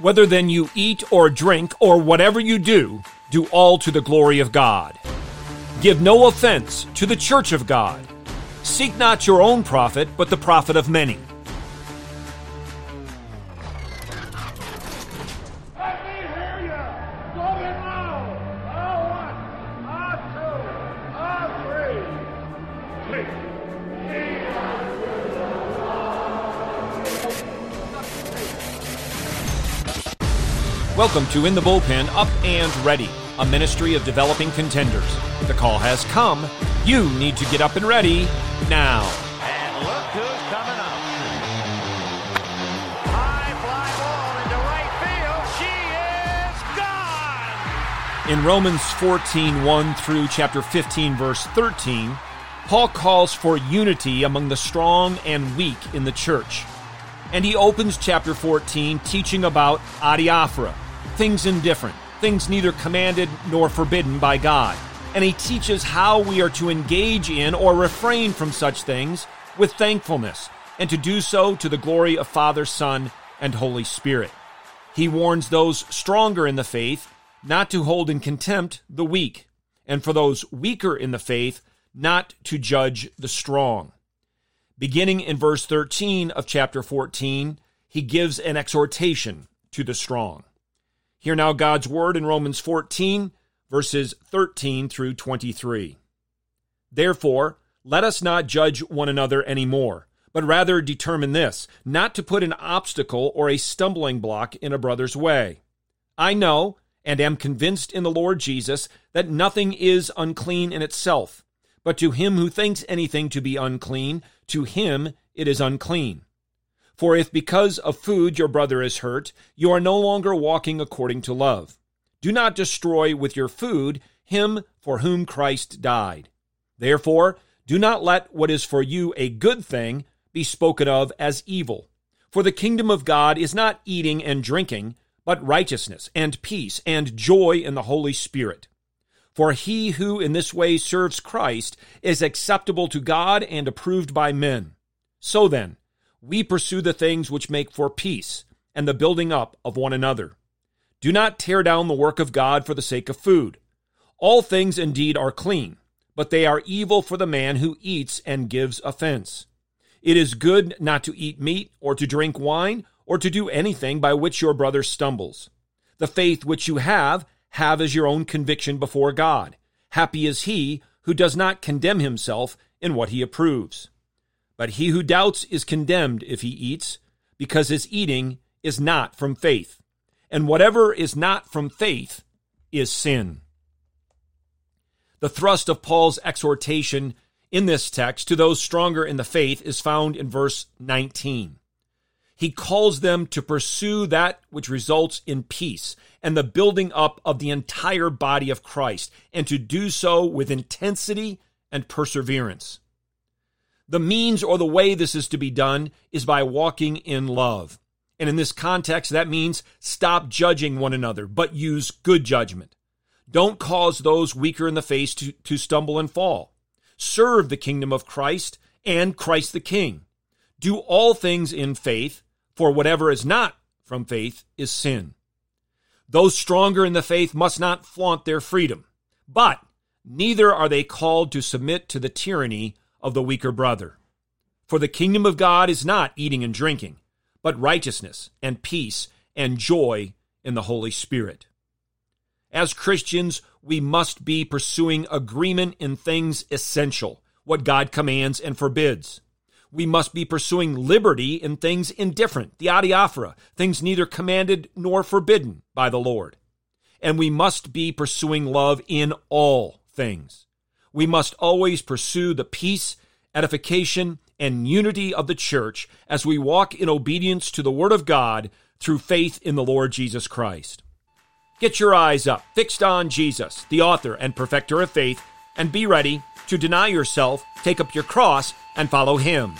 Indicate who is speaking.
Speaker 1: Whether then you eat or drink or whatever you do, do all to the glory of God. Give no offense to the church of God. Seek not your own profit, but the profit of many. Welcome to In the Bullpen Up and Ready, a ministry of developing contenders. The call has come. You need to get up and ready now.
Speaker 2: And look who's coming up. High fly ball into right field. She is gone.
Speaker 1: In Romans 14, 1 through chapter 15, verse 13, Paul calls for unity among the strong and weak in the church. And he opens chapter 14 teaching about adiaphora, things indifferent, things neither commanded nor forbidden by God. And he teaches how we are to engage in or refrain from such things with thankfulness, and to do so to the glory of Father, Son, and Holy Spirit. He warns those stronger in the faith not to hold in contempt the weak, and for those weaker in the faith not to judge the strong. Beginning in verse 13 of chapter 14, he gives an exhortation to the strong. Hear now God's word in Romans 14, verses 13 through 23. Therefore, let us not judge one another any more, but rather determine this not to put an obstacle or a stumbling block in a brother's way. I know and am convinced in the Lord Jesus that nothing is unclean in itself, but to him who thinks anything to be unclean, to him it is unclean. For if because of food your brother is hurt, you are no longer walking according to love. Do not destroy with your food him for whom Christ died. Therefore, do not let what is for you a good thing be spoken of as evil. For the kingdom of God is not eating and drinking, but righteousness and peace and joy in the Holy Spirit. For he who in this way serves Christ is acceptable to God and approved by men. So then, we pursue the things which make for peace and the building up of one another. Do not tear down the work of God for the sake of food. All things indeed are clean, but they are evil for the man who eats and gives offense. It is good not to eat meat or to drink wine or to do anything by which your brother stumbles. The faith which you have, have as your own conviction before God. Happy is he who does not condemn himself in what he approves. But he who doubts is condemned if he eats, because his eating is not from faith. And whatever is not from faith is sin. The thrust of Paul's exhortation in this text to those stronger in the faith is found in verse 19. He calls them to pursue that which results in peace and the building up of the entire body of Christ, and to do so with intensity and perseverance. The means or the way this is to be done is by walking in love. And in this context, that means stop judging one another, but use good judgment. Don't cause those weaker in the face to, to stumble and fall. Serve the kingdom of Christ and Christ the King. Do all things in faith, for whatever is not from faith is sin. Those stronger in the faith must not flaunt their freedom, but neither are they called to submit to the tyranny of the weaker brother. For the kingdom of God is not eating and drinking, but righteousness and peace and joy in the Holy Spirit. As Christians, we must be pursuing agreement in things essential, what God commands and forbids. We must be pursuing liberty in things indifferent, the adiaphora, things neither commanded nor forbidden by the Lord. And we must be pursuing love in all things. We must always pursue the peace, edification, and unity of the church as we walk in obedience to the Word of God through faith in the Lord Jesus Christ. Get your eyes up, fixed on Jesus, the author and perfecter of faith, and be ready to deny yourself, take up your cross, and follow him.